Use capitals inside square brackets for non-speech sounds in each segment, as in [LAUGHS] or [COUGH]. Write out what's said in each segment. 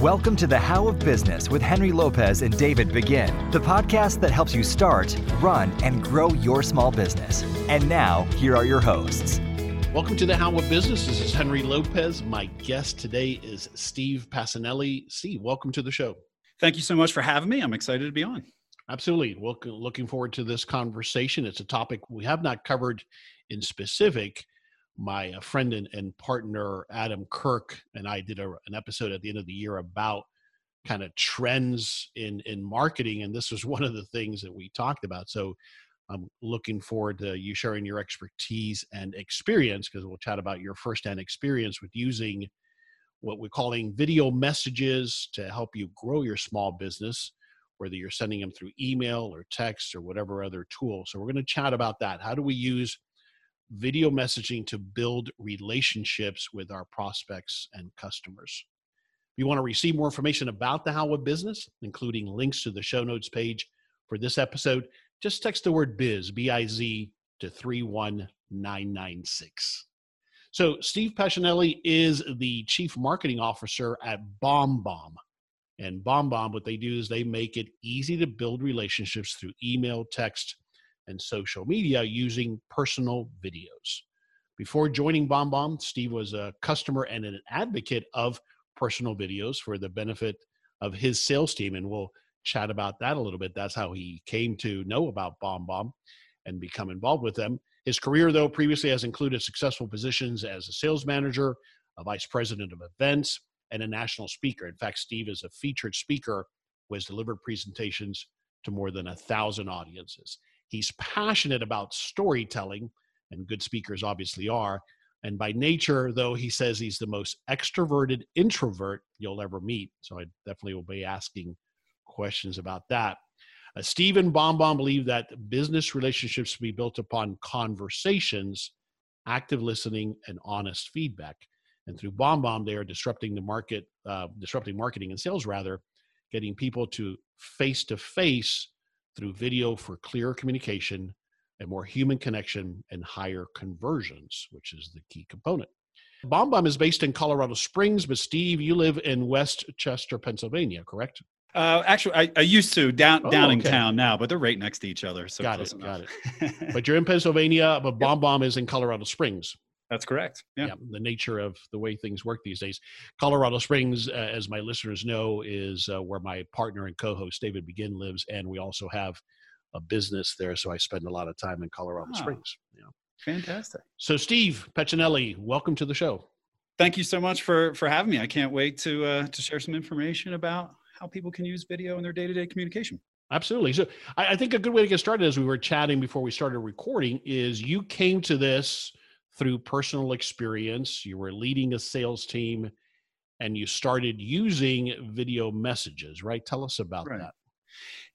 Welcome to the How of Business with Henry Lopez and David Begin, the podcast that helps you start, run, and grow your small business. And now, here are your hosts. Welcome to the How of Business. This is Henry Lopez. My guest today is Steve Pacinelli. Steve, welcome to the show. Thank you so much for having me. I'm excited to be on. Absolutely. Welcome, looking forward to this conversation. It's a topic we have not covered in specific. My uh, friend and, and partner, Adam Kirk, and I did a, an episode at the end of the year about kind of trends in, in marketing. And this was one of the things that we talked about. So I'm looking forward to you sharing your expertise and experience because we'll chat about your firsthand experience with using what we're calling video messages to help you grow your small business, whether you're sending them through email or text or whatever other tool. So, we're going to chat about that. How do we use video messaging to build relationships with our prospects and customers? If you want to receive more information about the How of Business, including links to the show notes page for this episode, just text the word biz, B I Z, to 31996. So, Steve Pacinelli is the chief marketing officer at BombBomb. And BombBomb, what they do is they make it easy to build relationships through email, text, and social media using personal videos. Before joining BombBomb, Steve was a customer and an advocate of personal videos for the benefit of his sales team. And we'll chat about that a little bit. That's how he came to know about BombBomb and become involved with them. His career, though, previously has included successful positions as a sales manager, a vice president of events, and a national speaker. In fact, Steve is a featured speaker who has delivered presentations to more than a thousand audiences. He's passionate about storytelling, and good speakers obviously are. And by nature, though, he says he's the most extroverted introvert you'll ever meet. So I definitely will be asking questions about that. Uh, Steve and BombBomb believe that business relationships should be built upon conversations, active listening, and honest feedback. And through BombBomb, they are disrupting the market, uh, disrupting marketing and sales rather, getting people to face to face through video for clearer communication, a more human connection, and higher conversions, which is the key component. BombBomb is based in Colorado Springs, but Steve, you live in West Chester, Pennsylvania, correct? Uh, actually, I, I, used to down oh, down okay. in town now, but they're right next to each other. So got it, enough. got it. [LAUGHS] but you're in Pennsylvania, but BombBomb is in Colorado Springs. That's correct. Yeah. yeah. The nature of the way things work these days. Colorado Springs, uh, as my listeners know, is uh, where my partner and co-host David Begin lives, and we also have a business there. So I spend a lot of time in Colorado oh, Springs. Yeah. Fantastic. So Steve Pacinelli, welcome to the show. Thank you so much for for having me. I can't wait to uh, to share some information about how people can use video in their day-to-day communication absolutely so I, I, think a good way to get started as we were chatting before we started recording is you came to this through personal experience you were leading a sales team and you started using video messages right tell us about right. that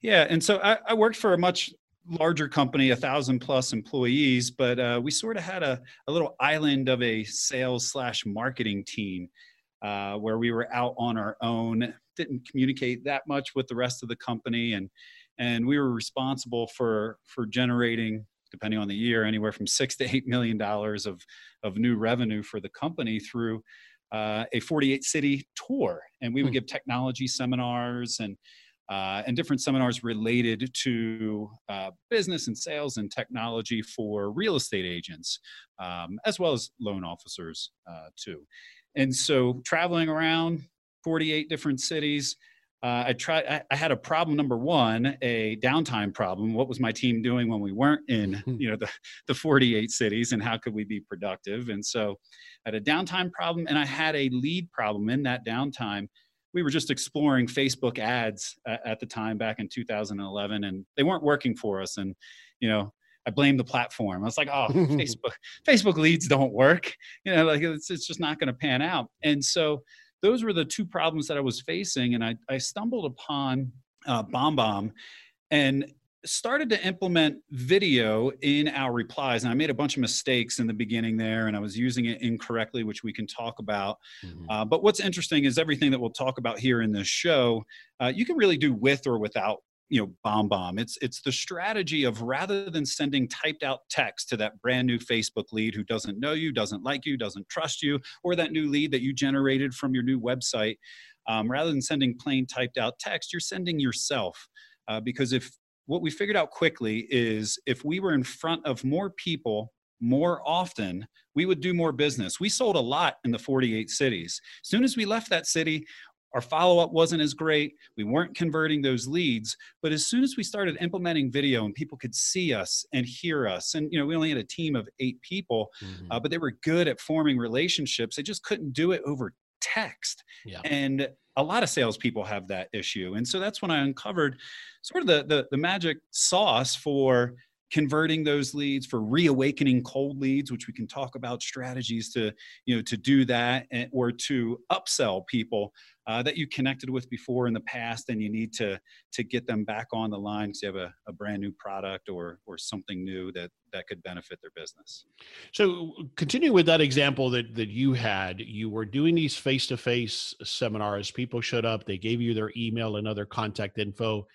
yeah and so I, I, worked for a much larger company a thousand plus employees but uh, we sort of had a, a little island of a sales slash marketing team uh, where we were out on our own didn't communicate that much with the rest of the company and and we were responsible for for generating depending on the year anywhere from six to eight million dollars of of new revenue for the company through uh, a 48 city tour and we would hmm. give technology seminars and uh, and different seminars related to uh, business and sales and technology for real estate agents, um, as well as loan officers uh, too. And so, traveling around, 48 different cities. Uh, I tried. I, I, had a problem. Number one, a downtime problem. What was my team doing when we weren't in, you know, the the 48 cities, and how could we be productive? And so, I had a downtime problem, and I had a lead problem in that downtime. We were just exploring Facebook ads at, at the time back in 2011, and they weren't working for us. And you know, I blamed the platform. I was like, oh, [LAUGHS] Facebook, Facebook leads don't work. You know, like it's, it's just not going to pan out. And so those were the two problems that I was facing. And I, I stumbled upon uh, BombBomb and started to implement video in our replies. And I made a bunch of mistakes in the beginning there, and I was using it incorrectly, which we can talk about. Mm-hmm. Uh, but what's interesting is everything that we'll talk about here in this show, uh, you can really do with or without you know bomb bomb it's it's the strategy of rather than sending typed out text to that brand new facebook lead who doesn't know you doesn't like you doesn't trust you or that new lead that you generated from your new website um, rather than sending plain typed out text, you're sending yourself. Uh, because if what we figured out quickly is if we were in front of more people more often, we would do more business. We sold a lot in the 48 cities. As soon as we left that city, our follow up wasn't as great. We weren't converting those leads. But as soon as we started implementing video and people could see us and hear us, and you know, we only had a team of eight people, mm-hmm. uh, but they were good at forming relationships. They just couldn't do it over text. Yeah. And a lot of salespeople have that issue. And so that's when I uncovered sort of the, the, the magic sauce for converting those leads for reawakening cold leads which we can talk about strategies to you know to do that and, or to upsell people uh, that you connected with before in the past and you need to to get them back on the line because you have a, a brand new product or or something new that that could benefit their business. So continue with that example that that you had. You were doing these face-to-face seminars. People showed up. They gave you their email and other contact info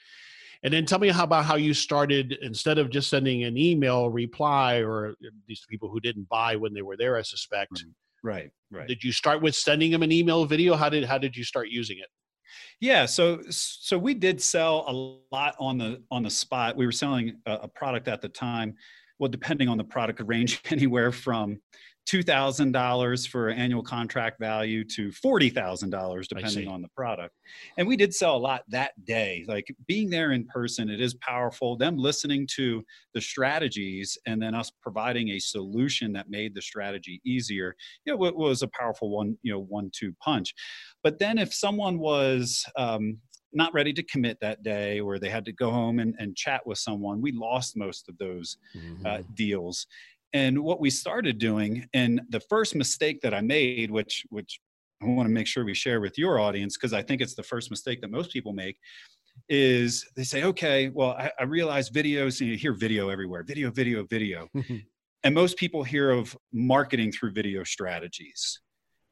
and then tell me how about how you started instead of just sending an email reply or uh, these people who didn't buy when they were there, I suspect. Right, right. Did you start with sending them an email video? How did how did you start using it? Yeah, so so we did sell a lot on the on the spot. We were selling a, a product at the time. Well, depending on the product, could range [LAUGHS] anywhere from $2,000 for annual contract value to $40,000 depending on the product. And we did sell a lot that day. Like being there in person, it is powerful. Them listening to the strategies and then us providing a solution that made the strategy easier, you know, it was a powerful one, you know, one two punch. But then if someone was, um, not ready to commit that day or they had to go home and, and chat with someone we lost most of those uh, mm-hmm. uh, deals and what we started doing, and the first mistake that I made, which which I want to make sure we share with your audience, because I think it's the first mistake that most people make, is they say, okay, well, I, I realize videos, and you hear video everywhere, video, video, video. [LAUGHS] and most people hear of marketing through video strategies.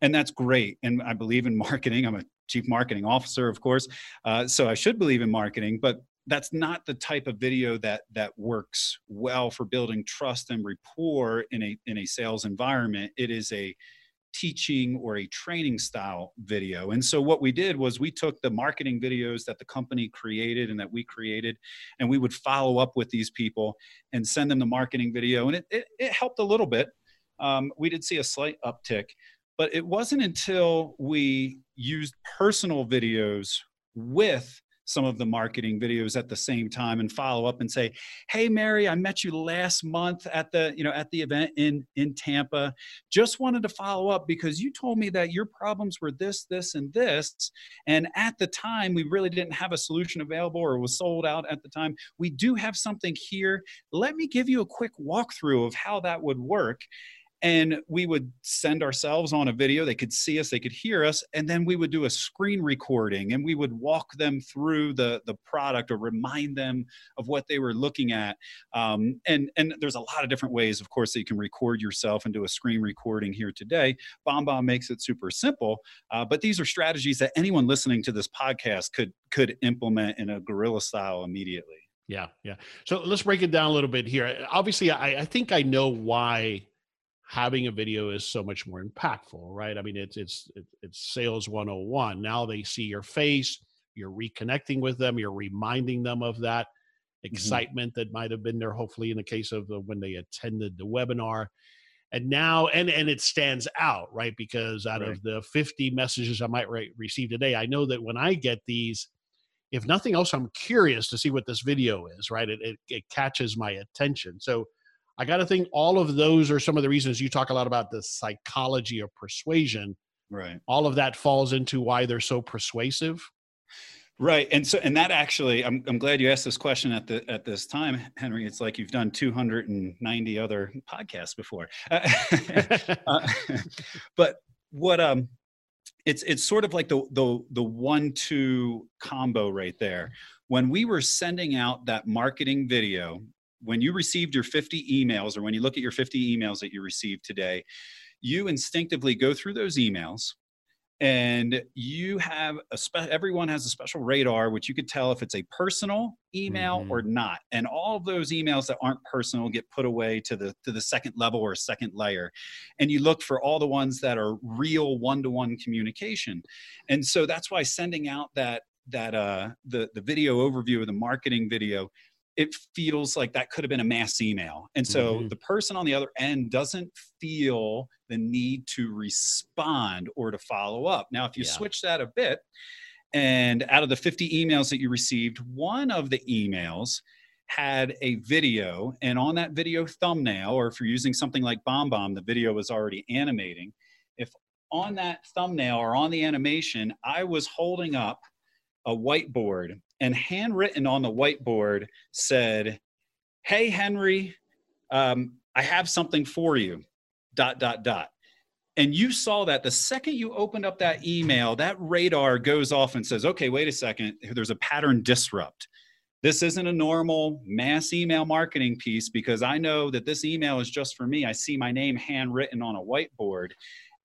And that's great. And I believe in marketing. I'm a chief marketing officer, of course. Uh, so I should believe in marketing. But that's not the type of video that that works well for building trust and rapport in a in a sales environment it is a teaching or a training style video and so what we did was we took the marketing videos that the company created and that we created and we would follow up with these people and send them the marketing video and it, it, it helped a little bit um, we did see a slight uptick but it wasn't until we used personal videos with some of the marketing videos at the same time and follow up and say hey mary i met you last month at the you know at the event in in tampa. Just wanted to follow up because you told me that your problems were this this and this and at the time we really didn't have a solution available or was sold out at the time. We do have something here. Let me give you a quick walkthrough of how that would work and we would send ourselves on a video. They could see us they could hear us and then we would do a screen recording and we would walk them through the the product or remind them of what they were looking at. Um, and and there's a lot of different ways of course that you can record yourself and do a screen recording here today. BombBomb makes it super simple uh, but these are strategies that anyone listening to this podcast could could implement in a guerrilla style immediately. Yeah yeah. So let's break it down a little bit here. Obviously i, I think i know why having a video is so much more impactful right i mean it's it's it's sales 101 now they see your face you're reconnecting with them you're reminding them of that mm-hmm. excitement mm-hmm. that might have been there hopefully in the case of the, when they attended the webinar and now and and it stands out right because out right. of the 50 messages i might re- receive today i know that when i get these if nothing else i'm curious to see what this video is right it, it, it catches my attention so I got to think all of those are some of the reasons you talk a lot about the psychology of persuasion. Right. All of that falls into why they're so persuasive. Right. And so and that actually I'm I'm glad you asked this question at the at this time, Henry. It's like you've done 290 other podcasts before. [LAUGHS] [LAUGHS] uh, but what um it's it's sort of like the the the one two combo right there. When we were sending out that marketing video when you received your 50 emails or when you look at your 50 emails that you received today, you instinctively go through those emails and you have a spe- everyone has a special radar which you could tell if it's a personal email mm-hmm. or not. And all of those emails that aren't personal get put away to the to the second level or second layer. And you look for all the ones that are real one-to-one communication. And so that's why sending out that that uh the the video overview of the marketing video it feels like that could have been a mass email. And so mm-hmm. the person on the other end doesn't feel the need to respond or to follow up. Now, if you yeah. switch that a bit, and out of the 50 emails that you received, one of the emails had a video, and on that video thumbnail, or if you're using something like BombBomb, the video was already animating. If on that thumbnail or on the animation, I was holding up a whiteboard and handwritten on the whiteboard said, Hey, Henry, um, I have something for you, dot, dot, dot. And you saw that the second you opened up that email, that radar goes off and says, okay, wait a second, there's a pattern disrupt. This isn't a normal mass email marketing piece because I know that this email is just for me. I see my name handwritten on a whiteboard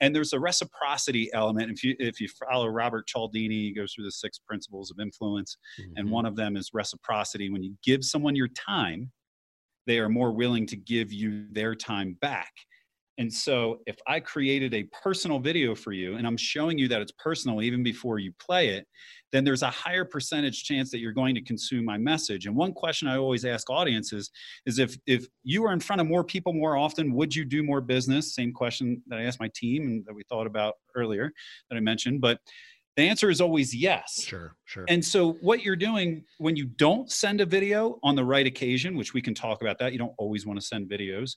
and there's a reciprocity element. If you if you follow robert cialdini he goes through the six principles of influence mm-hmm. and one of them is reciprocity. When you give someone your time they are more willing to give you their time back and so if i created a personal video for you and i'm showing you that it's personal even before you play it then there's a higher percentage chance that you're going to consume my message. And one question I always ask audiences is if if you are in front of more people more often, would you do more business? Same question that I asked my team and that we thought about earlier that I mentioned, but the answer is always yes. Sure, sure. And so what you're doing when you don't send a video on the right occasion, which we can talk about that, you don't always want to send videos,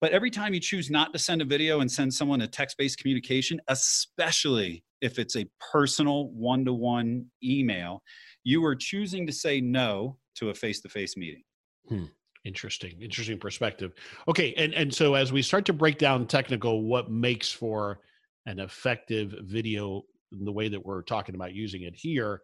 but every time you choose not to send a video and send someone a text based communication, especially if it's a personal one to one email, you are choosing to say no to a face to face meeting. Hmm. Interesting, interesting perspective. Okay, and and so as we start to break down technical, what makes for an effective video, in the way that we're talking about using it here,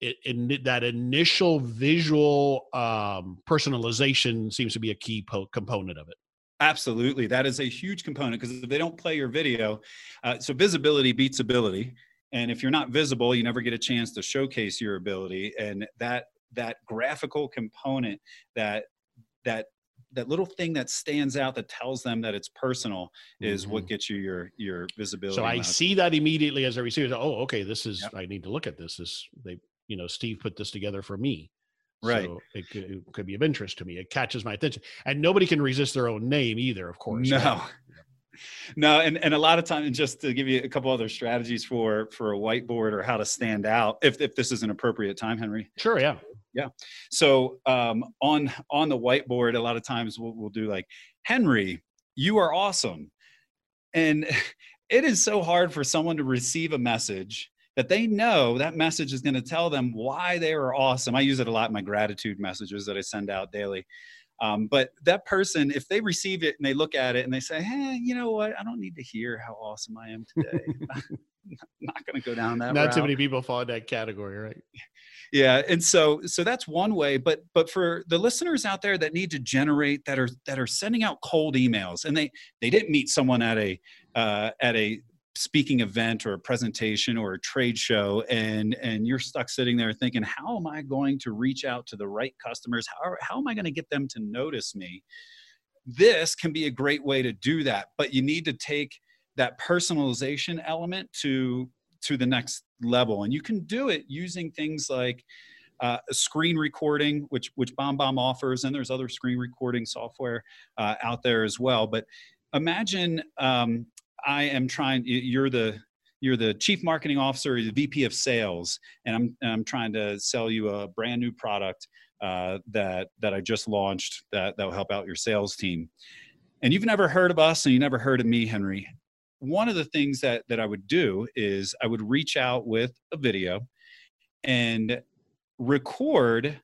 it, that initial visual um, personalization seems to be a key po- component of it. Absolutely. That is a huge component because if they don't play your video, uh, so visibility beats ability. And if you're not visible, you never get a chance to showcase your ability. And that that graphical component, that that that little thing that stands out that tells them that it's personal is mm-hmm. what gets you your your visibility. So I see that immediately as a receiver. Oh, okay, this is yep. I need to look at this. This they you know Steve put this together for me. Right. So it could, it could, be of interest to me. It catches my attention. And nobody can resist their own name either, of course. No. No, and, and a lot of times, just to give you a couple other strategies for for a whiteboard or how to stand out, if if this is an appropriate time, Henry. Sure, yeah, yeah. So um, on on the whiteboard, a lot of times we'll, we'll do like, Henry, you are awesome, and [LAUGHS] it is so hard for someone to receive a message that they know that message is going to tell them why they are awesome. I use it a lot in my gratitude messages that I send out daily. Um, but that person, if they receive it and they look at it and they say, "Hey, you know what? I don't need to hear how awesome I am today. [LAUGHS] not going to go down that. Not route. too many people fall in that category, right? Yeah, and so so that's one way. But but for the listeners out there that need to generate that are that are sending out cold emails and they they didn't meet someone at a uh, at a speaking event or a presentation or a trade show and and you're stuck sitting there thinking how am i going to reach out to the right customers how, how am i going to get them to notice me this can be a great way to do that but you need to take that personalization element to to the next level and you can do it using things like uh, screen recording, which which BombBomb offers, and there's other screen recording software uh, out there as well. But imagine um, I am trying. You're the you're the chief marketing officer, the VP of sales, and I'm I'm trying to sell you a brand new product uh, that that I just launched that that will help out your sales team. And you've never heard of us, and you never heard of me, Henry. One of the things that that I would do is I would reach out with a video and record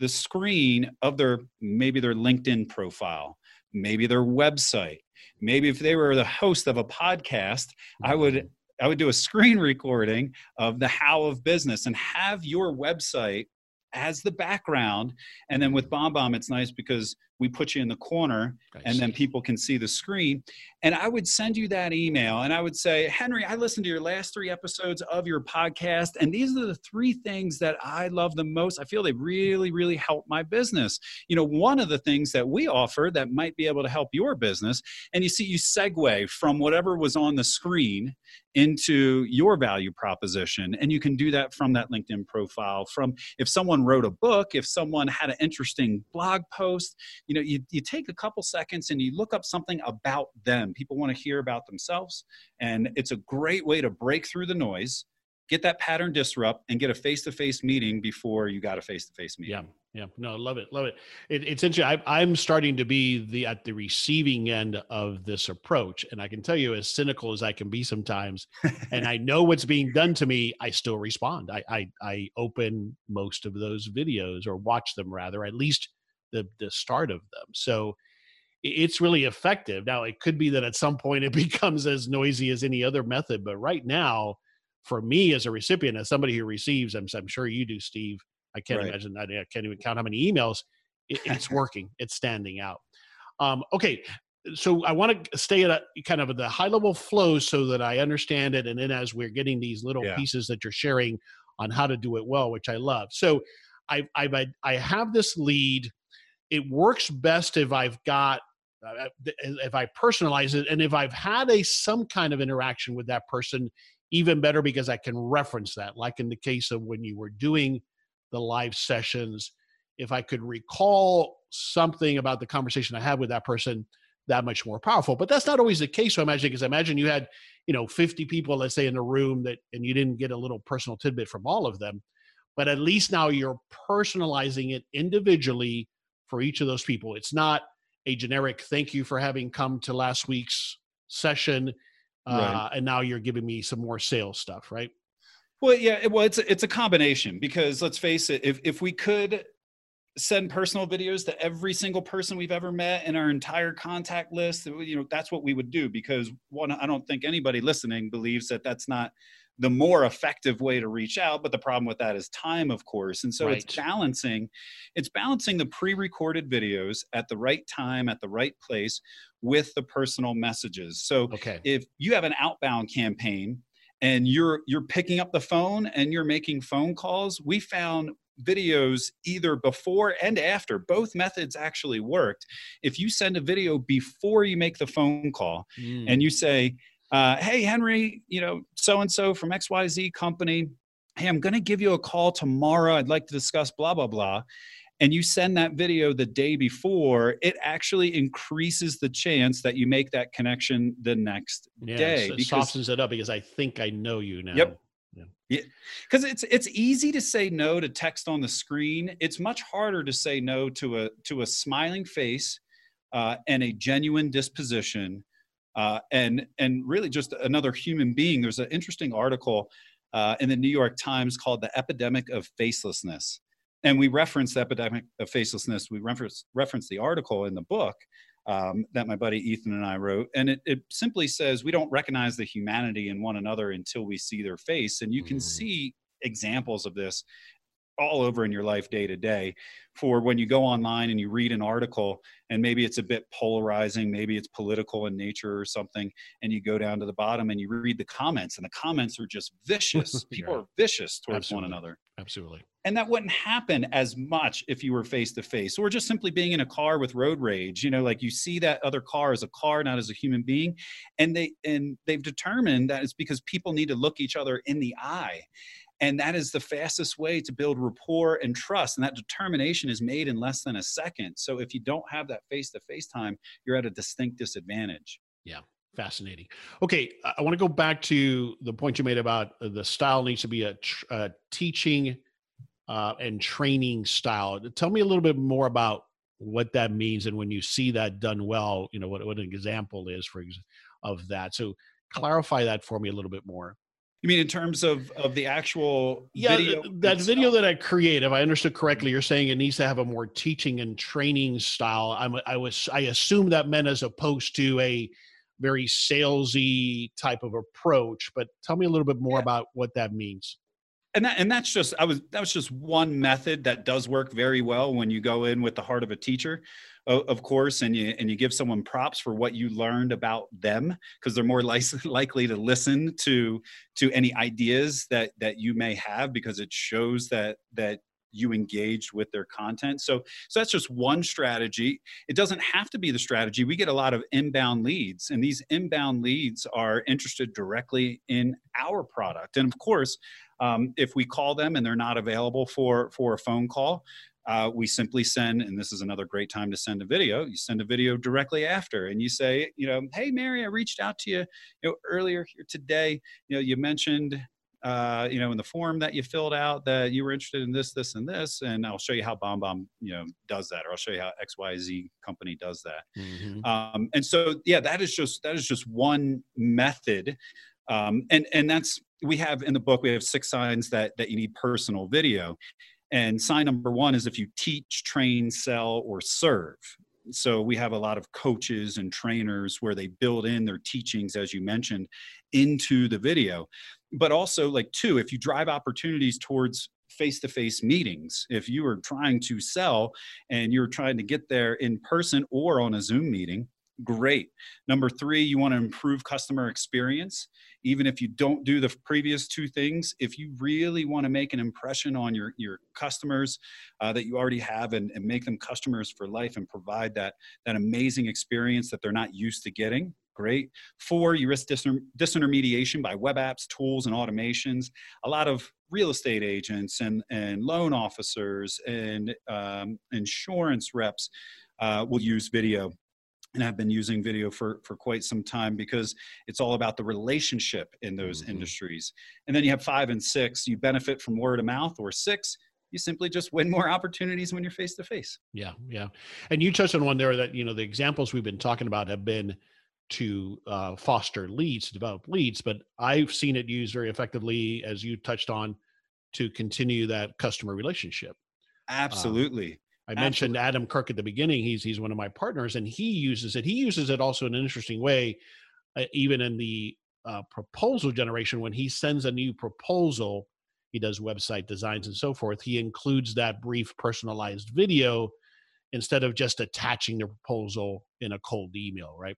the screen of their maybe their LinkedIn profile, maybe their website, maybe if they were the host of a podcast i would i would do a [LAUGHS] screen recording of the how of business and have your website as the background. And then with BombBomb it's nice because we put you in the corner I and then people can see the screen. And i would send you that email and i would say henry i listened to your last three episodes of your podcast and these are the three things that i love the most. I feel they really really help my business. You know one of the things that we offer that might be able to help your business and you see you segue from whatever was on the screen into your value proposition and you can do that from that linkedin profile. From if someone wrote a book if someone had an interesting blog post you know you, you take a couple seconds and you look up something about them people want to hear about themselves and it's a great way to break through the noise get that pattern disrupt and get a face-to-face meeting before you got a face-to-face meeting Yeah, yeah, no, love it, love it. it it's interesting. I, I'm starting to be the at the receiving end of this approach, and I can tell you, as cynical as I can be sometimes, [LAUGHS] and I know what's being done to me, I still respond. I I, I open most of those videos or watch them rather, at least the the start of them. So it's really effective. Now it could be that at some point it [LAUGHS] becomes as noisy as any other method, but right now, for me as a recipient, as somebody who receives, I'm, I'm sure you do, Steve. I can't Right. imagine. I I can't even count how many emails. It, it's [LAUGHS] working. It's standing out. Um, okay, so I want to stay at a kind of the high level flow so that I understand it, and then as we're getting these little Yeah. pieces that you're sharing on how to do it well, which I love. So I I I- I have this lead. It works best if I've got uh, if I personalize it, and if I've had a some kind of interaction with that person, even better because I can reference that. Like in the case of when you were doing the live sessions, if I could recall something about the conversation I had with that person, that much more powerful. But that's not always the case. So I imagine because I imagine you had, you know, 50 people, let's say, in the room that and you didn't get a little personal tidbit from all of them. But at least now you're personalizing it individually for each of those people. It's not a generic thank you for having come to last week's session. Uh, Right. and now you're giving me some more sales stuff, right? Well, yeah, it- well, it's a, it's a combination because let's face it, if if we could send personal videos to every single person we've ever met in our entire contact list, you know, that's what we would do because one, I don't think anybody listening believes that that's not the more effective way to reach out but the problem with that is time of course and so it's balancing it's balancing the pre-recorded videos at the right time at the right place with the personal messages so Okay. if you have an outbound campaign and you're you're picking up the phone and you're making phone calls we found videos either before and after both methods actually worked if you send a video before you make the phone call Mm. and you say uh, hey henry you know so and so from xyz company. Hey i'm going to give you a call tomorrow. I'd like to discuss blah blah blah. And you send that video the day before it actually increases the chance that you make that connection the next yeah, day so it because- softens it up because I think I know you now. Yep. Yeah, because it's it's easy to say no to text on the screen. It's much harder to say no to a to a smiling face uh, and a genuine disposition uh, and and really just another human being there's an interesting article uh, in the new york times called the epidemic of facelessness and we reference the epidemic of facelessness we reference reference the article in the book um, that my buddy Ethan and I wrote. And it, it simply says we don't recognize the humanity in one another until we see their face. And you can Mhm. see examples of this all over in your life day to day for when you go online and you read an article and maybe it's a bit polarizing maybe it's political in nature or something and you go down to the bottom and you read the comments and the comments are just vicious [LAUGHS] people Right. are vicious towards Absolutely. one another Absolutely. and that wouldn't happen as much if you were face to face or just simply being in a car with road rage you know like you see that other car as a car not as a human being and they and they've determined that it's because people need to look each other in the eye and that is the fastest way to build rapport and trust and that determination is made in less than a second so if you don't have that face to face time you're at a distinct disadvantage Yeah. Fascinating. Okay, I- want to go back to the point you made about uh, the style needs to be a, tr- a teaching uh, and training style. Tell me a little bit more about what that means, and when you see that done well, you know what, what an example is for ex- of that. So clarify that for me a little bit more. You mean in terms of of the actual Yeah, video that itself? video that I create, if I understood correctly, you're saying it needs to have a more teaching and training style. I'm, I was, I assume that meant as opposed to a very salesy type of approach. But tell me a little bit more Yeah. about what that means. And that and that's just i was that was just one method that does work very well when you go in with the heart of a teacher of course and you and you give someone props for what you learned about them because they're more [LAUGHS] li- likely to listen to to any ideas that that you may have because it shows that that you engaged with their content. So so that's just one strategy. It doesn't have to be the strategy. We get a lot of inbound leads and these inbound leads are interested directly in our product. And of course um, if we call them and they're not available for for a phone call uh, we simply send, and this is another great time to send a video. You send a video directly after, and you say, you know, hey Mary, I reached out to you, you know, earlier here today. You know, you mentioned, uh, you know, in the form that you filled out that you were interested in this, this, and this, and I'll show you how BombBomb, you know, does that, or I'll show you how X Y Z company does that. Mm-hmm. Um, and so, yeah, that is just that is just one method, um, and and that's we have in the book we have six signs that that you need personal video and sign number one is if you teach, train, sell, or serve. So we have a lot of coaches and trainers where they build in their teachings, as you mentioned, into the video. But also, like, two, if you drive opportunities towards face to face meetings, if you are trying to sell and you're trying to get there in person or on a Zoom meeting, great. Number three, you want to improve customer experience. Even if you don't do the previous two things, if you really want to make an impression on your, your customers uh, that you already have and, and make them customers for life and provide that, that amazing experience that they're not used to getting, great. Four, you risk disintermediation by web apps, tools, and automations. A lot of real estate agents and, and loan officers and um, insurance reps uh, will use video and I've been using video for for quite some time because it's all about the relationship in those mm-hmm. industries. And then you have five and six you benefit from word of mouth or six you simply just win more opportunities when you're face to face yeah yeah. And you touched on one there that you know the examples we've been talking about have been to uh, foster leads to develop leads but i've seen it used very effectively as you touched on to continue that customer relationship. Absolutely I mentioned Absolutely. Adam Kirk at the beginning. He's he's one of my partners, and he uses it. He uses it also in an interesting way, uh, even in the uh, proposal generation. When he sends a new proposal, he does website designs and so forth. He includes that brief personalized video instead of just attaching the proposal in a cold email, right?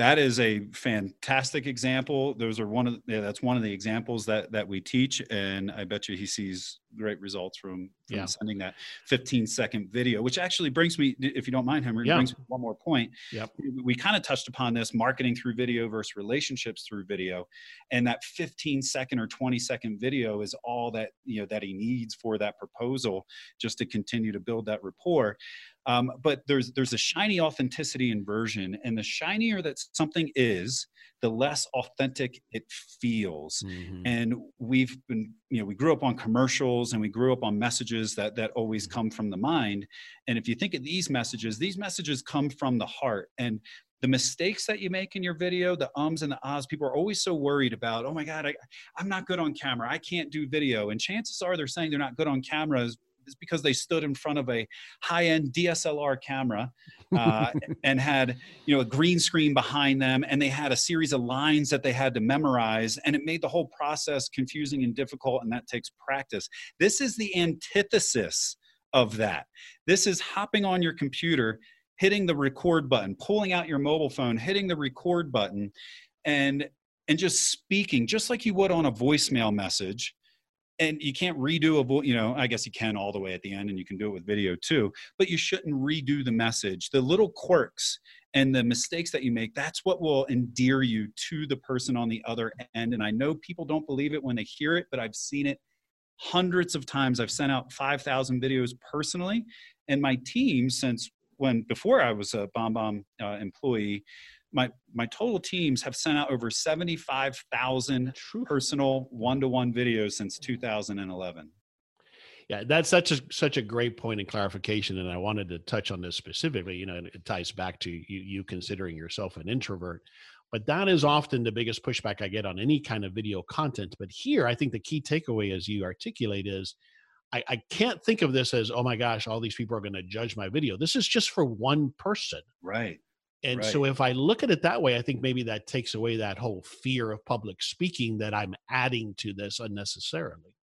that is a fantastic example. Those are one of yeah, that's one of the examples that that we teach, and I bet you he sees great results from, from yeah. sending that 15 second video. Which actually brings me, if you don't mind, Henry, yeah. brings me one more point. Yep. We, kind of touched upon this marketing through video versus relationships through video, and that 15 second or 20 second video is all that you know that he needs for that proposal just to continue to build that rapport. Um, but there's there's a shiny authenticity inversion, and the shinier that something is, the less authentic it feels. Mm-hmm. And we've been, you know, we grew up on commercials and we grew up on messages that that always mm-hmm. come from the mind. And if you think of these messages, these messages come from the heart. And the mistakes that you make in your video, the ums and the ahs, people are always so worried about, oh my God, I, I'm not good on camera. I can't do video. And chances are they're saying they're not good on cameras is because they stood in front of a high-end DSLR camera uh, and had you know a green screen behind them, and they had a series of lines that they had to memorize, and it made the whole process confusing and difficult, and that takes practice. This is the antithesis of that. This is hopping on your computer, hitting the record button, pulling out your mobile phone, hitting the record button, and and just speaking just like you would on a voicemail message and you can't redo a you know i guess you can all the way at the end and you can do it with video too but you shouldn't redo the message. The little quirks and the mistakes that you make that's what will endear you to the person on the other end and i know people don't believe it when they hear it but i've seen it hundreds of times. I've sent out 5000 videos personally and my team since when before i was a BombBomb uh, employee my my total teams have sent out over 75,000 personal one-to-one videos since 2011. Yeah, that's such a such a great point and clarification, and I wanted to touch on this specifically. You know, it ties back to you, you considering yourself an introvert, but that is often the biggest pushback I get on any kind of video content. But here, I think the key takeaway, as you articulate, is I, I can't think of this as, oh my gosh, all these people are going to judge my video. This is just for one person. Right. And right. so if I look at it that way, I think maybe that takes away that whole fear of public speaking that I'm adding to this unnecessarily.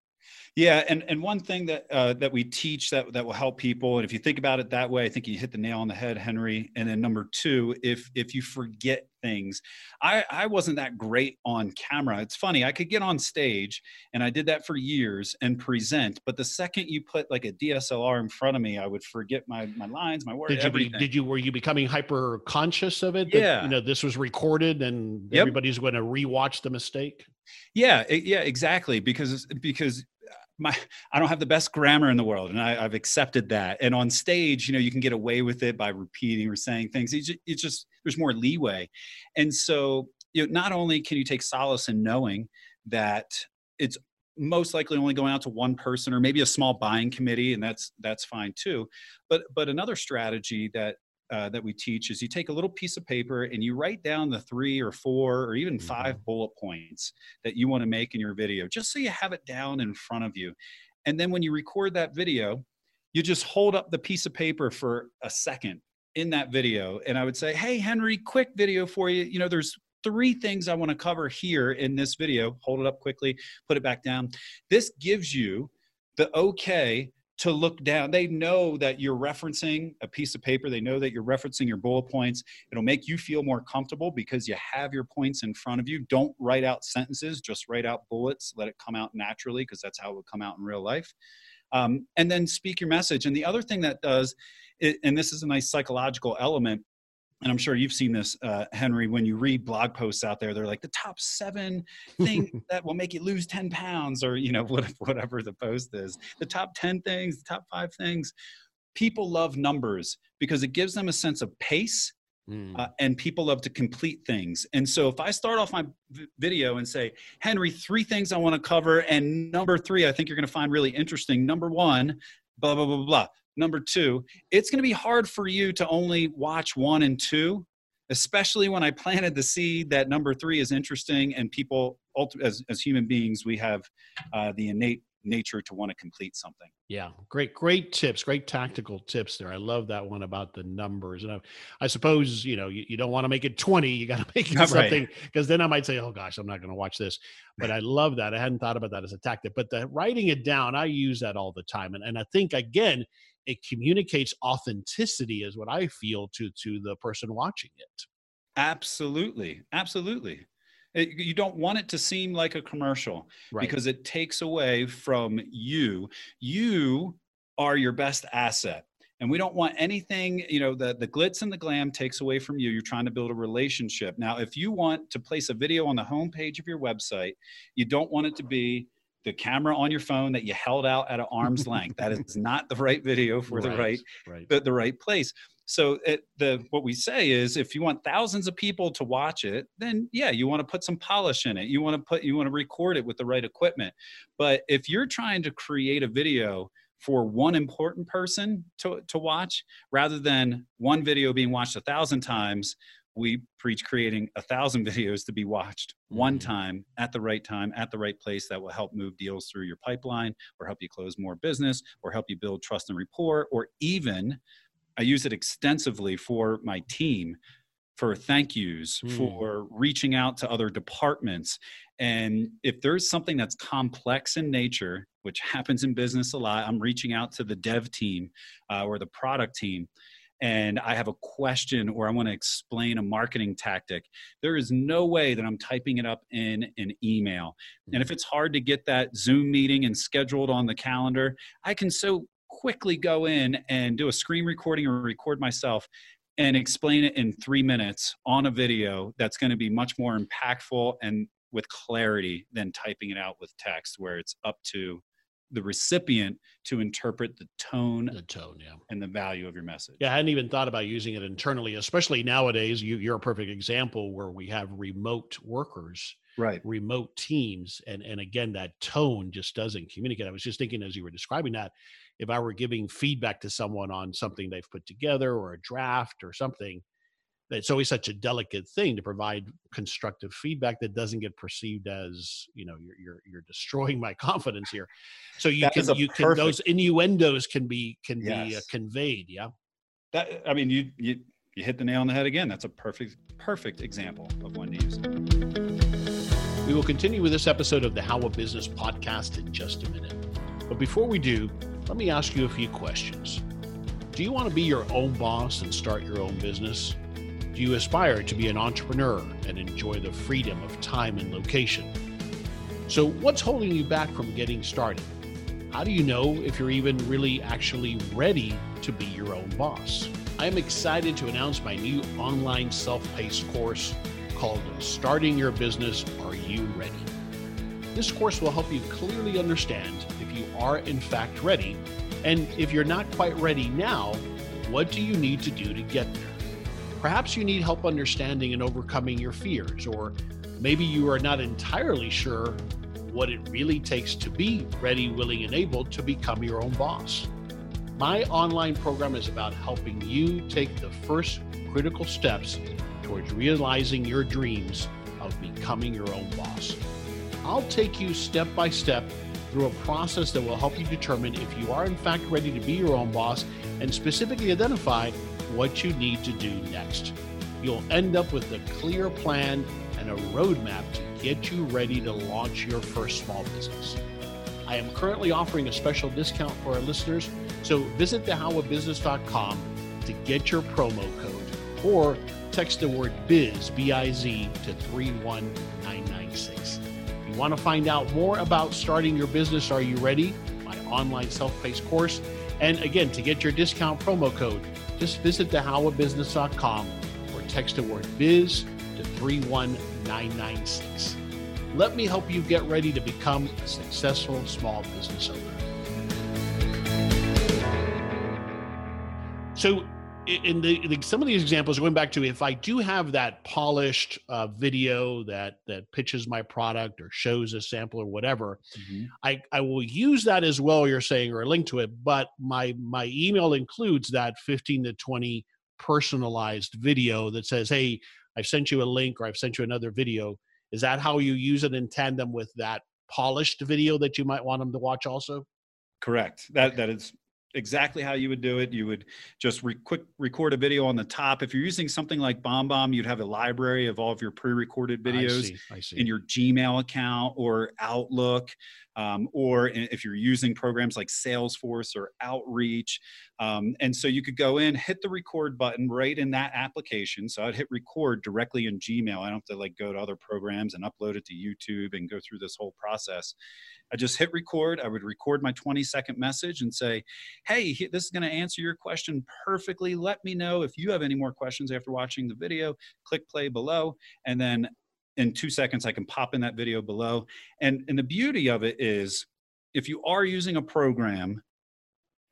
Yeah, and and one thing that uh, that we teach that that will help people, and if you think about it that way, I think you hit the nail on the head, Henry. And then number two, if if you forget things, I I wasn't that great on camera. It's funny, I could get on stage, and I did that for years and present. But the second you put like a DSLR in front of me, I would forget my my lines, my words. Did you everything. did you were you becoming hyper conscious of it? Yeah. You know, this was recorded, and Yep. everybody's going to rewatch the mistake. Yeah, e- yeah, exactly. Because because my I don't have the best grammar in the world, and I, I've accepted that. And on stage, you know, you can get away with it by repeating or saying things. It's just, it's just there's more leeway, and so you know, not only can you take solace in knowing that it's most likely only going out to one person or maybe a small buying committee, and that's that's fine too. But but another strategy that uh, that we teach is you take a little piece of paper and you write down the three or four or even five bullet points that you want to make in your video, just so you have it down in front of you. And then when you record that video, you just hold up the piece of paper for a second in that video. And I would say, Hey, Henry, quick video for you. You know, there's three things I want to cover here in this video. Hold it up quickly, put it back down. This gives you the okay to look down. They know that you're referencing a piece of paper. They know that you're referencing your bullet points. It'll make you feel more comfortable because you have your points in front of you. Don't write out sentences, just write out bullets. Let it come out naturally because that's how it would come out in real life. Um, and then speak your message. And the other thing that does, it, and this is a nice psychological element, and I'm sure you've seen this, uh, Henry, when you read blog posts out there, they're like the top seven things [LAUGHS] that will make you lose 10 pounds, or you know, [LAUGHS] whatever the post is. The top 10 things, the top five things. People love numbers because it gives them a sense of pace Mm. uh, and people love to complete things. And so if I start off my v- video and say, Henry, three things I want to cover, and number three, I think you're going to find really interesting. Number one, blah, blah, blah, blah, blah. Number two, it's going to be hard for you to only watch one and two, especially when I planted the seed that number three is interesting and people, as, as human beings, we have uh, the innate nature to want to complete something. Yeah, great, great tips, great tactical tips there. I love that one about the numbers. And I, I suppose, you know, you, you don't want to make it 20, you got to [LAUGHS] make it something because then I might say, oh gosh, I'm not going to watch this. But I love that. I hadn't thought about that as a tactic, but the writing it down, I use that all the time. And, and I think, again, it communicates authenticity is what I feel to to the person watching it. Absolutely. Absolutely. It- you don't want it to seem like a commercial. Right. because it takes away from you. You are your best asset. And we don't want anything, you know, the, the glitz and the glam takes away from you. You're trying to build a relationship. Now, if you want to place a video on the homepage of your website, you don't want it to be the camera on your phone that you held out at an arm's [LAUGHS] length. That is not the right video for the right right. the, the right place. So it, the what we say is, if you want thousands of people to watch it, then yeah, you want to put some polish in it. You want to put you want to record it with the right equipment. But if you're trying to create a video for one important person to, to watch, rather than one video being watched a thousand times, we preach creating a thousand [LAUGHS] videos to be watched one Mhm. time at the right time at the right place that will help move deals through your pipeline or help you close more business or help you build trust and rapport or even I use it extensively for my team for thank yous, Hmm. for reaching out to other departments. And if there's something that's complex in nature, which happens in business a lot, I'm reaching out to the dev team uh, or the product team. And I have a question or I want to explain a marketing tactic. There is no way that I'm typing it up in an email. And if mm-hmm. it's hard to get that Zoom meeting and scheduled on the calendar, I can so quickly go in and do a screen recording or record myself and explain it in three minutes on a video that's going to be much more impactful and with clarity than typing it out with text where it's up to the recipient to interpret the tone the tone, yeah. and the value of your message. Yeah, I hadn't even thought about using it internally, especially nowadays. You, you're a perfect example where we have remote workers, Right. remote teams, and and again, that tone just doesn't communicate. I was just thinking as you were describing that, if I were giving feedback to someone on something they've put together or a draft or something, it's always such a delicate thing to provide constructive feedback that doesn't get perceived as you know you're you're, you're destroying my [LAUGHS] confidence here. So you That can you can those innuendos can be can be uh, conveyed. Yeah. That I mean you you you hit the nail on the head again. That's a perfect perfect example of when to use. We will continue with this episode of the How of Business podcast in just a minute. But before we do, let me ask you a few questions. Do you want to be your own boss and start your own business? Do you aspire to be an entrepreneur and enjoy the freedom of time and location? So, what's holding you back from getting started? How do you know if you're even really actually ready to be your own boss? I am excited to announce my new online self paced course called Starting Your Business Are You Ready? This course will help you clearly understand if you are in fact ready, and if you're not quite ready now, what do you need to do to get there? Perhaps you need help understanding and overcoming your fears, or maybe you are not entirely sure what it really takes to be ready, willing, and able to become your own boss. My online program is about helping you take the first critical steps towards realizing your dreams of becoming your own boss. I'll take you step by step through a process that will help you determine if you are in fact ready to be your own boss and specifically identify what you need to do next. You'll end up with a clear plan and a roadmap to get you ready to launch your first small business. I am currently offering a special discount for our listeners, so visit thehowofbusiness.com to get your promo code or text the word biz, B I Z, to 31996. Want to find out more about starting your business, are you ready? My online self paced course. And again, to get your discount promo code, just visit thehowofbusiness.com or text the word biz to 31996. Let me help you get ready to become a successful small business owner. So, in the, some of these examples going back to if i do have that polished uh, video that that pitches my product or shows a sample or whatever mm-hmm. i i will use that as well you're saying or a link to it but my my email includes that 15 to 20 personalized video that says hey i've sent you a link or i've sent you another video. Is that how you use it in tandem with that polished video that you might want them to watch also? Correct. That that is exactly how you would do it. You would just re- quick record a video on the top. If you're using something like BombBomb, you'd have a library of all of your pre-recorded videos I see, I see. in your Gmail account or Outlook, um, or if you're using programs like Salesforce or Outreach. Um, and so you could go in, hit the record button right in that application. So I'd hit record directly in Gmail. I don't have to like go to other programs and upload it to YouTube and go through this whole process. I just hit record. I would record my 20 second message and say, Hey, this is going to answer your question perfectly. Let me know if you have any more questions after watching the video. Click play below. And then in two seconds, I can pop in that video below. And, and the beauty of it is if you are using a program,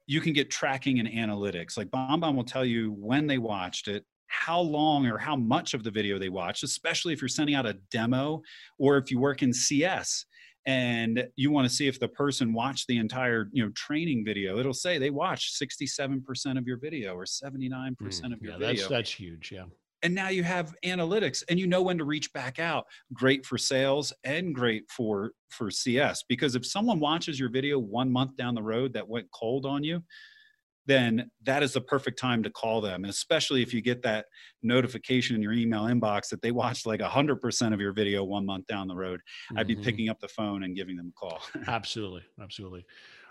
you can get tracking and analytics. Like BombBomb will tell you when they watched it, how long or how much of the video they watched, especially if you're sending out a demo or if you work in CS and you want to see if the person watched the entire you know training video it'll say they watched 67% of your video or 79% mm, of your yeah, video that's that's huge yeah and now you have analytics and you know when to reach back out great for sales and great for for cs because if someone watches your video one month down the road that went cold on you then that is the perfect time to call them. And especially if you get that notification in your email inbox that they watched like 100% of your video one month down the road, mm-hmm. I'd be mm-hmm. picking up the phone and giving them a call. [LAUGHS] absolutely. Absolutely.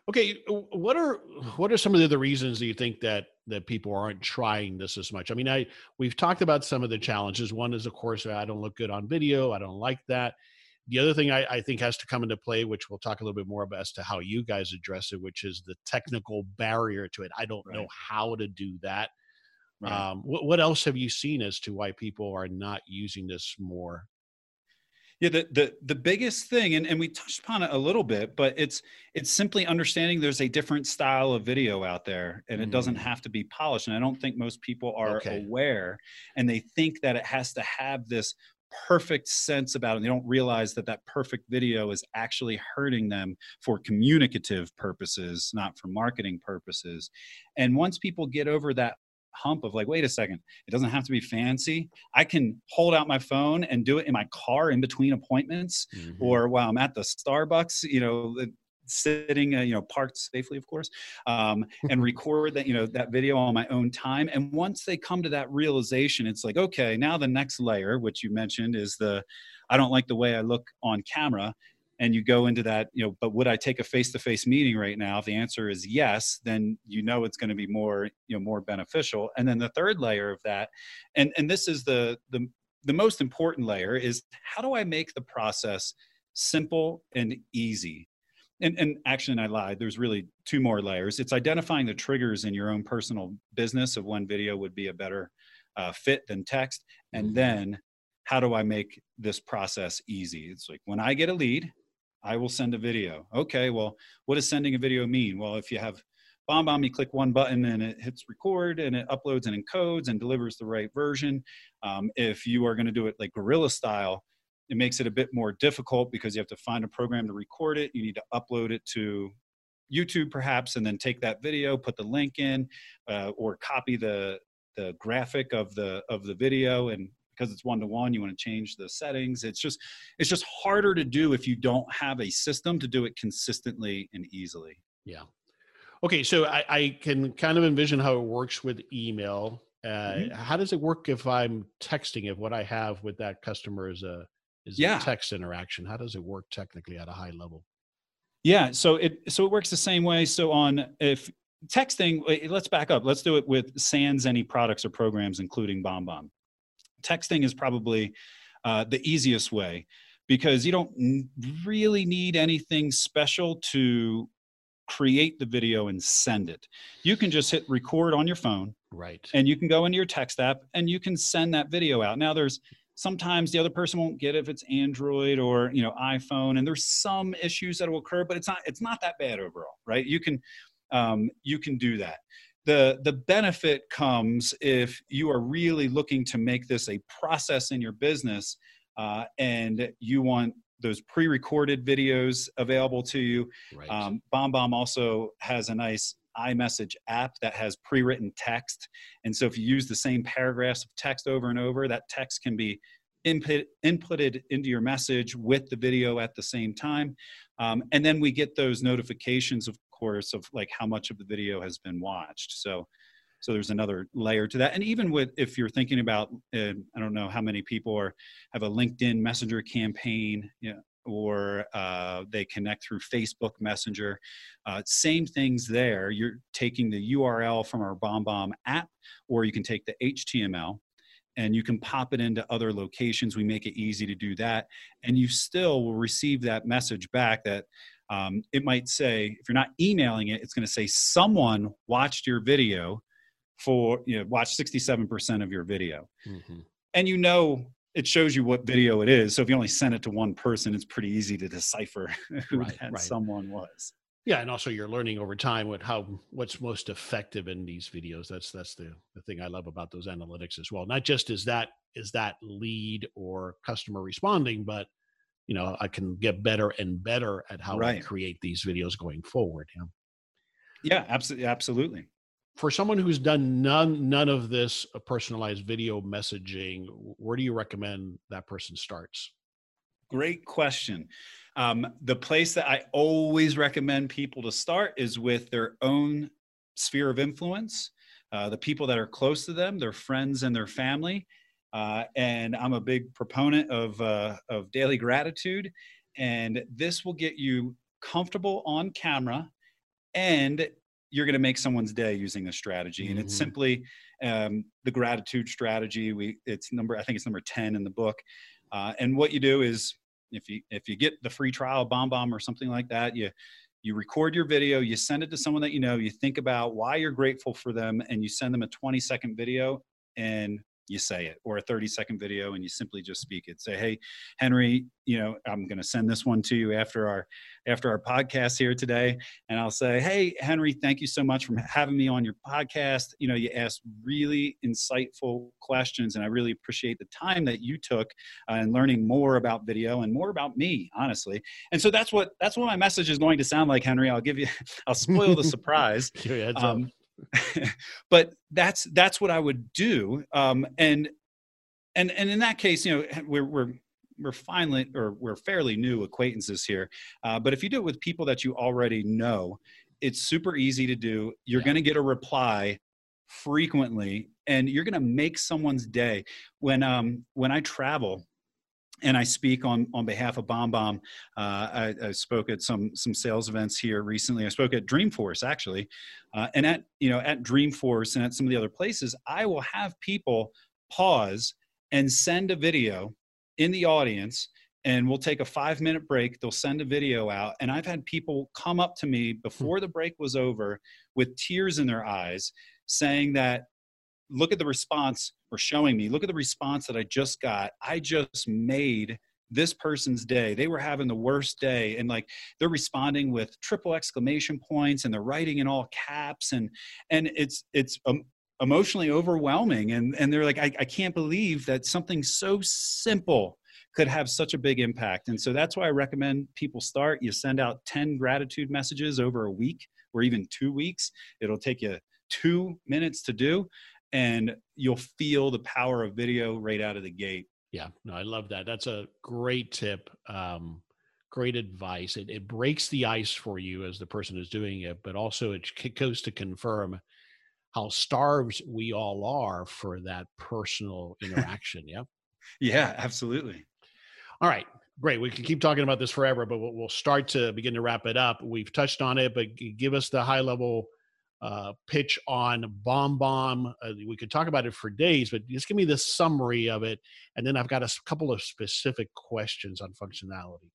Okay, what are what are some of the other reasons that you think that that people aren't trying this as much? I mean, I we've talked about some of the challenges. One is, of course, I don't look good on video. I don't like that. The other thing I, I, think has to come into play, which we'll talk a little bit more about as to how you guys address it, which is the technical barrier to it. I don't right. know how to do that. Right. Um, what, what else have you seen as to why people are not using this more? Yeah, the the the biggest thing, and, and we touched upon it a little bit, but it's it's simply understanding there's a different style of video out there, and it doesn't mm. have to be polished. And I don't think most people are okay. aware, and they think that it has to have this perfect sense about it. And they don't realize that that perfect video is actually hurting them for communicative purposes, not for marketing purposes. And once people get over that hump of like, wait a second, it doesn't have to be fancy. I can hold out my phone and do it in my car in between appointments mm-hmm. or while I'm at the Starbucks, you know, sitting, uh, you know, parked safely, of course, um, and [LAUGHS] record that, you know, that video on my own time. And once they come to that realization, it's like, okay, now the next layer, which you mentioned, is the I don't like the way I look on camera. And you go into that you know but would i take a face-to-face meeting right now? If the answer is yes then you know it's going to be more you know more beneficial. And then the third layer of that and and this is the the the most important layer is how do i make the process simple and easy? And, and actually i lied there's really two more layers. It's identifying the triggers in your own personal business of when video would be a better uh, fit than text and mm-hmm. then how do i make this process easy? It's like when i get a lead I will send a video. Okay, well, what does sending a video mean? Well, if you have BombBomb, you click one button and it hits record and it uploads and encodes and delivers the right version. Um, if you are going to do it like guerrilla style, it makes it a bit more difficult because you have to find a program to record it. You need to upload it to YouTube perhaps, and then take that video, put the link in, uh, or copy the the graphic of the of the video and because it's one to one you want to change the settings. It's just it's just harder to do if you don't have a system to do it consistently and easily. Yeah. Okay so i, I can kind of envision how it works with email. Uh, mm-hmm. how does it work if i'm texting if what i have with that customer is a is yeah. a text interaction? How does it work technically at a high level? Yeah so it so it works the same way. So on if texting let's back up. Let's do it with sans any products or programs including BombBomb texting is probably uh, the easiest way because you don't really need anything special to create the video and send it. You can just hit record on your phone. Right. And you can go into your text app and you can send that video out. Now there's sometimes the other person won't get it if it's Android or, you know, iPhone and there's some issues that will occur, but it's not it's not that bad overall, right? You can um, you can do that the the benefit comes if you are really looking to make this a process in your business uh, and you want those pre-recorded videos available to you. Right. um, BombBomb also has a nice iMessage app that has pre-written text. And so if you use the same paragraphs of text over and over that text can be input, inputted into your message with the video at the same time. Um, and then we get those notifications of course of like how much of the video has been watched so so there's another layer to that and even with if you're thinking about uh, i don't know how many people are have a linkedin messenger campaign or uh, they connect through facebook messenger uh, same things there you're taking the url from our BombBomb app or you can take the html and you can pop it into other locations. We make it easy to do that. And you still will receive that message back that um, it might say if you're not emailing it it's going to say someone watched your video for you know watch 67% of your video mm-hmm. and you know it shows you what video it is so if you only send it to one person it's pretty easy to decipher [LAUGHS] who right, that right. someone was yeah and also you're learning over time what how what's most effective in these videos that's that's the the thing i love about those analytics as well not just is that is that lead or customer responding but you know i can get better and better at how right. i create these videos going forward yeah. Yeah absolutely absolutely. For someone who's done none none of this uh, personalized video messaging where do you recommend that person starts? Great question. Um, the place that i always recommend people to start is with their own sphere of influence uh, the people that are close to them their friends and their family uh, and I'm a big proponent of, uh, of daily gratitude. And this will get you comfortable on camera and you're going to make someone's day using this strategy. And mm-hmm. it's simply um, the gratitude strategy. We, it's number, I think it's number 10 in the book. Uh, and what you do is if you, if you get the free trial BombBomb or something like that, you, you record your video, you send it to someone that you know, you think about why you're grateful for them, and you send them a 20 second video. And you say it or a 30 second video and you simply just speak it. Say hey henry you know i'm going to send this one to you after our after our podcast here today. And i'll say hey henry thank you so much for having me on your podcast. You know you asked really insightful questions and i really appreciate the time that you took uh, and learning more about video and more about me honestly. And so that's what that's what my message is going to sound like henry. I'll give you [LAUGHS] i'll spoil the [LAUGHS] surprise. Um, but that's that's what I would do. Um, and and and in that case, you know, we're we're we're finally or we're fairly new acquaintances here. Uh, but if you do it with people that you already know, it's super easy to do. You're yeah. going to get a reply frequently, and you're going to make someone's day. When um when I travel, and I speak on on behalf of BombBomb. Uh, I, I, spoke at some some sales events here recently. I spoke at Dreamforce actually, uh, and at you know at Dreamforce and at some of the other places, I will have people pause and send a video in the audience. And we'll take a five minute break. They'll send a video out. And I've had people come up to me before the break was over with tears in their eyes saying that look at the response or showing me. Look at the response that i just got. I just made this person's day. They were having the worst day. And like they're responding with triple exclamation points and they're writing in all caps. And and it's it's um, emotionally overwhelming. And and they're like I, I can't believe that something so simple could have such a big impact. And so that's why i recommend people start. You send out 10 gratitude messages over a week or even two weeks. It'll take you two minutes to do and you'll feel the power of video right out of the gate. Yeah, no, I love that. That's a great tip. Um, great advice. It, it breaks the ice for you as the person is doing it, but also it goes to confirm how starved we all are for that personal [LAUGHS] interaction. yeah. Yeah, absolutely. All right. Great. We can keep talking about this forever, but we'll, we'll start to begin to wrap it up. We've touched on it, but give us the high level uh, pitch on BombBomb. Uh, we could talk about it for days, but just give me the summary of it, and then I've got a couple of specific questions on functionality.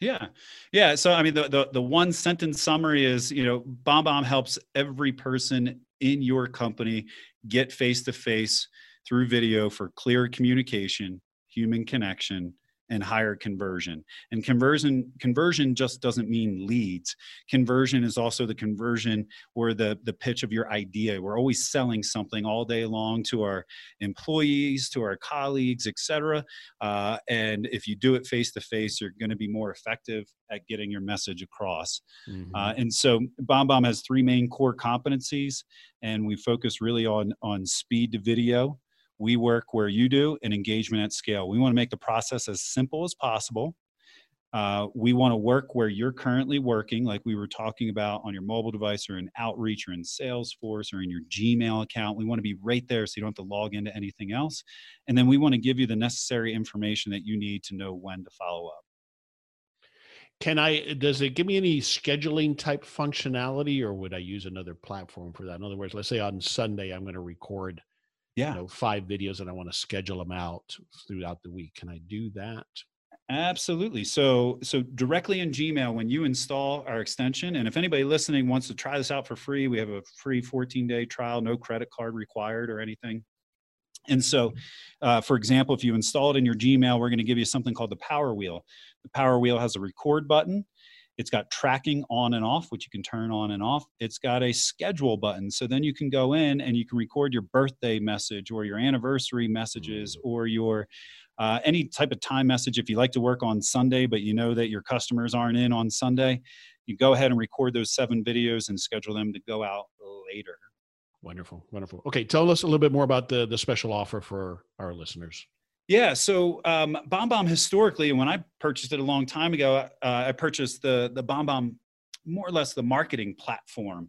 Yeah, yeah. So I mean, the the, the one sentence summary is, you know, BombBomb helps every person in your company get face to face through video for clear communication, human connection, and higher conversion. And conversion conversion just doesn't mean leads. Conversion is also the conversion or the the pitch of your idea. We're always selling something all day long to our employees, to our colleagues, etc. Uh, and if you do it face to face, you're going to be more effective at getting your message across. Mm-hmm. Uh, and so BombBomb has three main core competencies, and we focus really on on speed to video we work where you do and engagement at scale. We want to make the process as simple as possible. Uh, we want to work where you're currently working, like we were talking about on your mobile device or in Outreach or in Salesforce or in your Gmail account. We want to be right there so you don't have to log into anything else. And then we want to give you the necessary information that you need to know when to follow up. Can I, does it give me any scheduling type functionality or would I use another platform for that? In other words, let's say on Sunday, I'm going to record yeah. you know five videos and i want to schedule them out throughout the week. Can i do that? Absolutely. So so directly in gmail when you install our extension and if anybody listening wants to try this out for free we have a free 14 day trial no credit card required or anything. And so uh, for example if you install it in your gmail we're going to give you something called the power wheel. The power wheel has a record button it's got tracking on and off, which you can turn on and off. It's got a schedule button. So then you can go in and you can record your birthday message or your anniversary messages mm. or your uh, any type of time message. If you like to work on Sunday, but you know that your customers aren't in on Sunday, you go ahead and record those seven videos and schedule them to go out later. Wonderful, wonderful. Okay, tell us a little bit more about the the special offer for our listeners. Yeah, so um, BombBomb historically, when I purchased it a long time ago, uh, I purchased the the BombBomb more or less the marketing platform,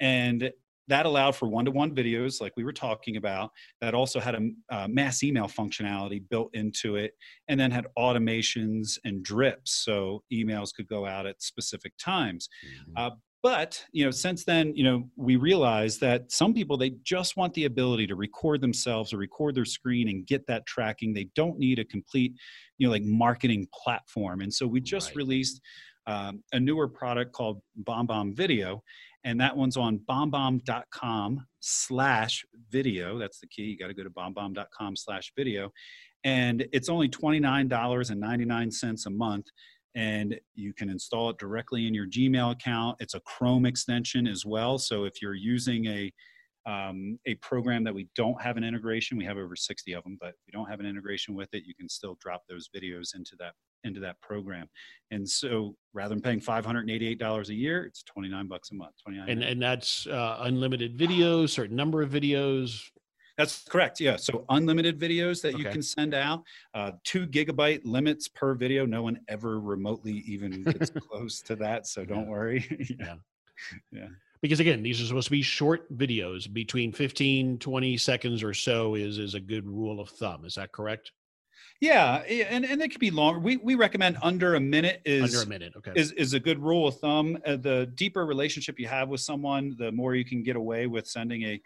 and that allowed for one-to-one videos like we were talking about that also had a, a, mass email functionality built into it and then had automations and drips so emails could go out at specific times mm-hmm. uh, but you know since then you know we realized that some people they just want the ability to record themselves or record their screen and get that tracking they don't need a complete you know like marketing platform and so we just right. released um, a newer product called BombBomb Video, and that one's on bombbomb.com slash video. That's the key. You got to go to bombbomb.com slash video. And it's only $29.99 a month and you can install it directly in your Gmail account. It's a Chrome extension as well. So if you're using a um, a program that we don't have an integration, we have over 60 of them, but if you don't have an integration with it, you can still drop those videos into that into that program. And so rather than paying $588 a year, it's 29 bucks a month. 29. And and that's uh, unlimited videos, certain number of videos, that's correct. Yeah. So unlimited videos that okay. you can send out, uh, two gigabyte limits per video. No one ever remotely even gets [LAUGHS] close to that. So don't yeah. worry. [LAUGHS] yeah. yeah. Because again, these are supposed to be short videos between 15, 20 seconds or so is, is a good rule of thumb. Is that correct? Yeah, and, and it could be longer. We we recommend under a minute is under a minute. Okay, is is a good rule of thumb. Uh, the deeper relationship you have with someone, the more you can get away with sending a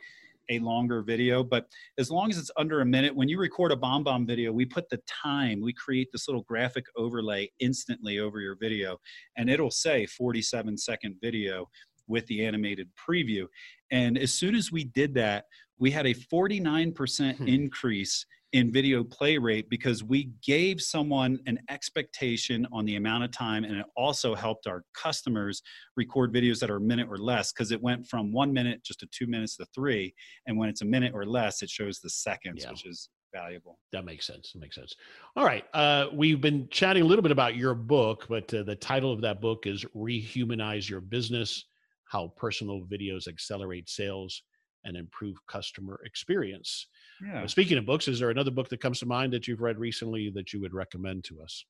a longer video. But as long as it's under a minute, when you record a BombBomb video, we put the time. We create this little graphic overlay instantly over your video, and it'll say 47 second video with the animated preview. And as soon as we did that, we had a 49% hmm. increase in video play rate because we gave someone an expectation on the amount of time and it also helped our customers record videos that are a minute or less because it went from one minute just to two minutes to three and when it's a minute or less it shows the seconds yeah. which is valuable that makes sense that makes sense all right uh, we've been chatting a little bit about your book but uh, the title of that book is rehumanize your business how personal videos accelerate sales and improve customer experience. Yeah. Speaking of books, is there another book that comes to mind that you've read recently that you would recommend to us?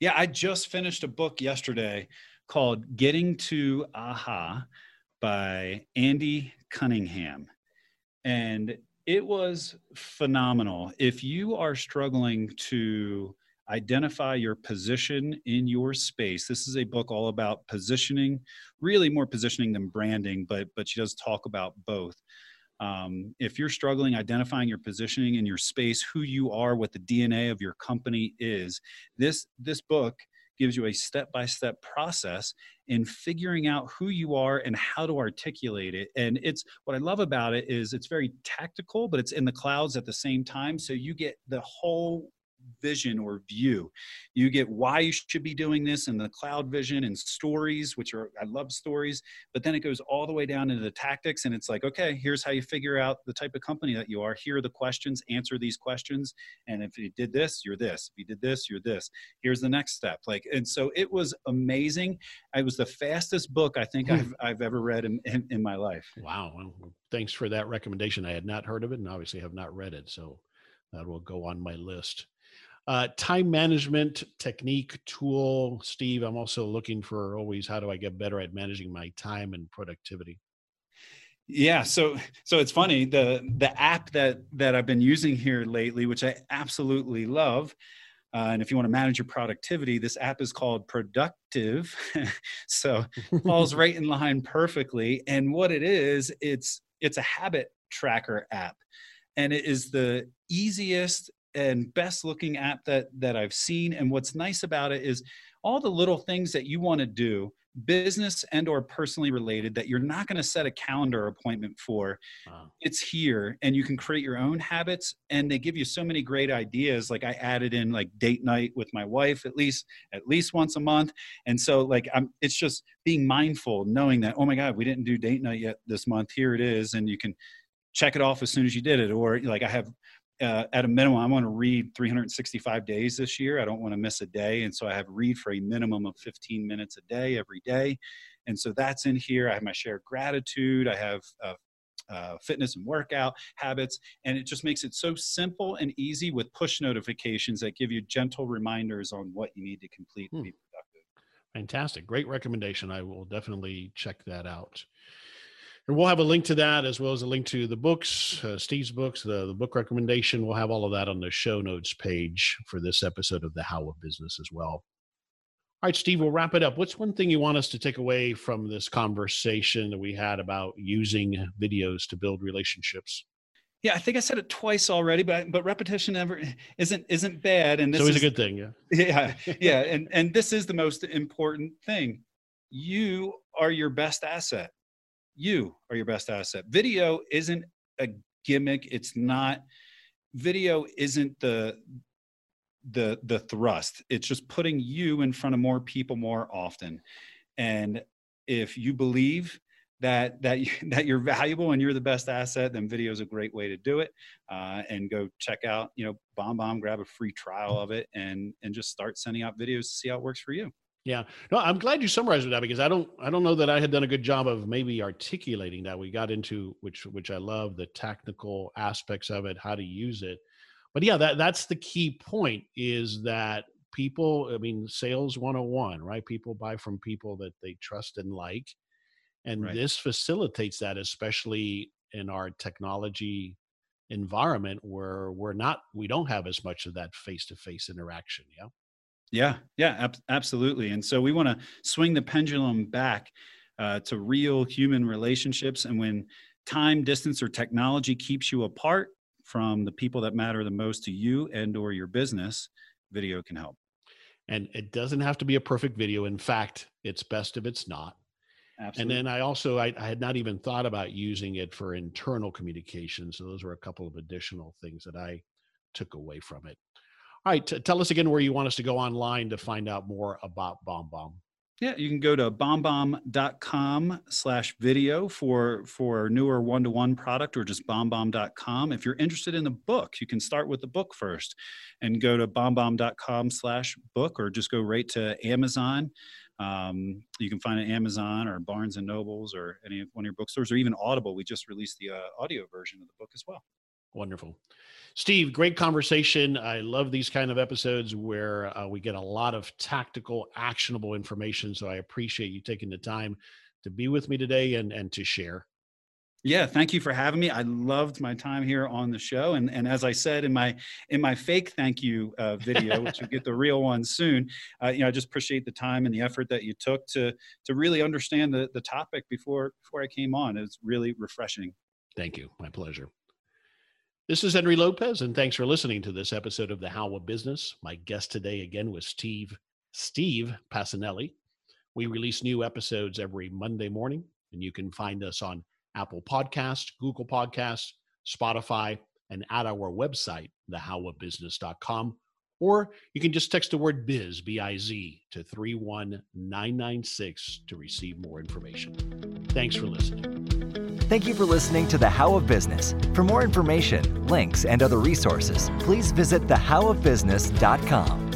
Yeah, I just finished a book yesterday called Getting to Aha by Andy Cunningham. And it was phenomenal. If you are struggling to identify your position in your space. This is a book all about positioning, really more positioning than branding, but but she does talk about both. Um, if you're struggling identifying your positioning in your space, who you are, what the DNA of your company is, this this book gives you a step-by-step process in figuring out who you are and how to articulate it. And it's what i love about it is it's very tactical but it's in the clouds at the same time. So you get the whole vision or view. You get why you should be doing this and the cloud vision and stories, which are, I love stories, but then it goes all the way down into the tactics. And it's like, okay, here's how you figure out the type of company that you are. Here are the questions, answer these questions. And if you did this, you're this. If you did this, you're this. Here's the next step. Like, and so it was amazing. It was the fastest book I think hmm. I've, I've ever read in, in, in my life. Wow. Well, thanks for that recommendation. I had not heard of it and obviously have not read it. So that will go on my list. Uh, time management technique tool, Steve. I'm also looking for always how do I get better at managing my time and productivity. Yeah, so so it's funny the the app that that I've been using here lately, which I absolutely love. Uh, and if you want to manage your productivity, this app is called Productive. [LAUGHS] so [LAUGHS] falls right in line perfectly. And what it is, it's it's a habit tracker app, and it is the easiest and best looking app that that I've seen. And what's nice about it is all the little things that you want to do business and or personally related that you're not going to set a calendar appointment for wow. it's here and you can create your own habits. And they give you so many great ideas. Like i added in like date night with my wife at least at least once a month. And so like i'm it's just being mindful knowing that oh my god we didn't do date night yet this month. Here it is. And you can check it off as soon as you did it. Or like i have uh, at a minimum, I want to read 365 days this year. I don't want to miss a day. And so I have read for a minimum of 15 minutes a day every day. And so that's in here. I have my shared gratitude. I have uh, uh, fitness and workout habits. And it just makes it so simple and easy with push notifications that give you gentle reminders on what you need to complete hmm. to be productive. Fantastic. Great recommendation. I will definitely check that out. And we'll have a link to that as well as a link to the books, uh, Steve's books, the, the book recommendation. We'll have all of that on the show notes page for this episode of The How of Business as well. All right, Steve, we'll wrap it up. What's one thing you want us to take away from this conversation that we had about using videos to build relationships? Yeah, I think I said it twice already, but but repetition never isn't isn't bad, and this is a good thing. Yeah, [LAUGHS] yeah, yeah, [LAUGHS] and and this is the most important thing. You are your best asset you are your best asset. Video isn't a gimmick. It's not video isn't the the the thrust. It's just putting you in front of more people more often. And if you believe that that you, [LAUGHS] that you're valuable and you're the best asset, then video is a great way to do it. Uh, and go check out, you know, BombBomb, grab a free trial of it, and and just start sending out videos to see how it works for you. Yeah, no, I'm glad you summarized that because I don't, I don't know that I had done a good job of maybe articulating that. We got into which, which I love the technical aspects of it, how to use it, but yeah, that that's the key point is that people, I mean, sales 101, right? People buy from people that they trust and like, and right. this facilitates that, especially in our technology environment where we're not we don't have as much of that face-to-face interaction yeah yeah yeah ab- absolutely and so we want to swing the pendulum back uh, to real human relationships and when time distance or technology keeps you apart from the people that matter the most to you and or your business video can help and it doesn't have to be a perfect video in fact it's best if it's not Absolutely. And then I also I, I, had not even thought about using it for internal communication. So those were a couple of additional things that I took away from it. All right, t- tell us again where you want us to go online to find out more about BombBomb. Yeah, you can go to bombbomb.com slash video for for newer one-to-one product or just bombbomb.com. If you're interested in the book, you can start with the book first and go to bombbomb.com slash book or just go right to Amazon. Um, you can find it Amazon or Barnes and Nobles or any one of your bookstores or even Audible. We just released the uh, audio version of the book as well. Wonderful. Steve, great conversation. I love these kind of episodes where uh, we get a lot of tactical, actionable information. So I appreciate you taking the time to be with me today and, and to share. Yeah, thank you for having me. I loved my time here on the show, and and as I said in my in my fake thank you uh, video, [LAUGHS] which will get the real one soon, uh, you know, I just appreciate the time and the effort that you took to to really understand the the topic before before I came on. It's really refreshing. Thank you. My pleasure. This is Henry Lopez, and thanks for listening to this episode of The How of Business. My guest today again was Steve Steve Pacinelli. We release new episodes every Monday morning, and you can find us on Apple Podcast, Google Podcast, Spotify, and at our website, thehowofbusiness.com. Or you can just text the word biz, B I Z, to 31996 to receive more information. Thanks for listening. Thank you for listening to The How of Business. For more information, links, and other resources, please visit thehowofbusiness.com.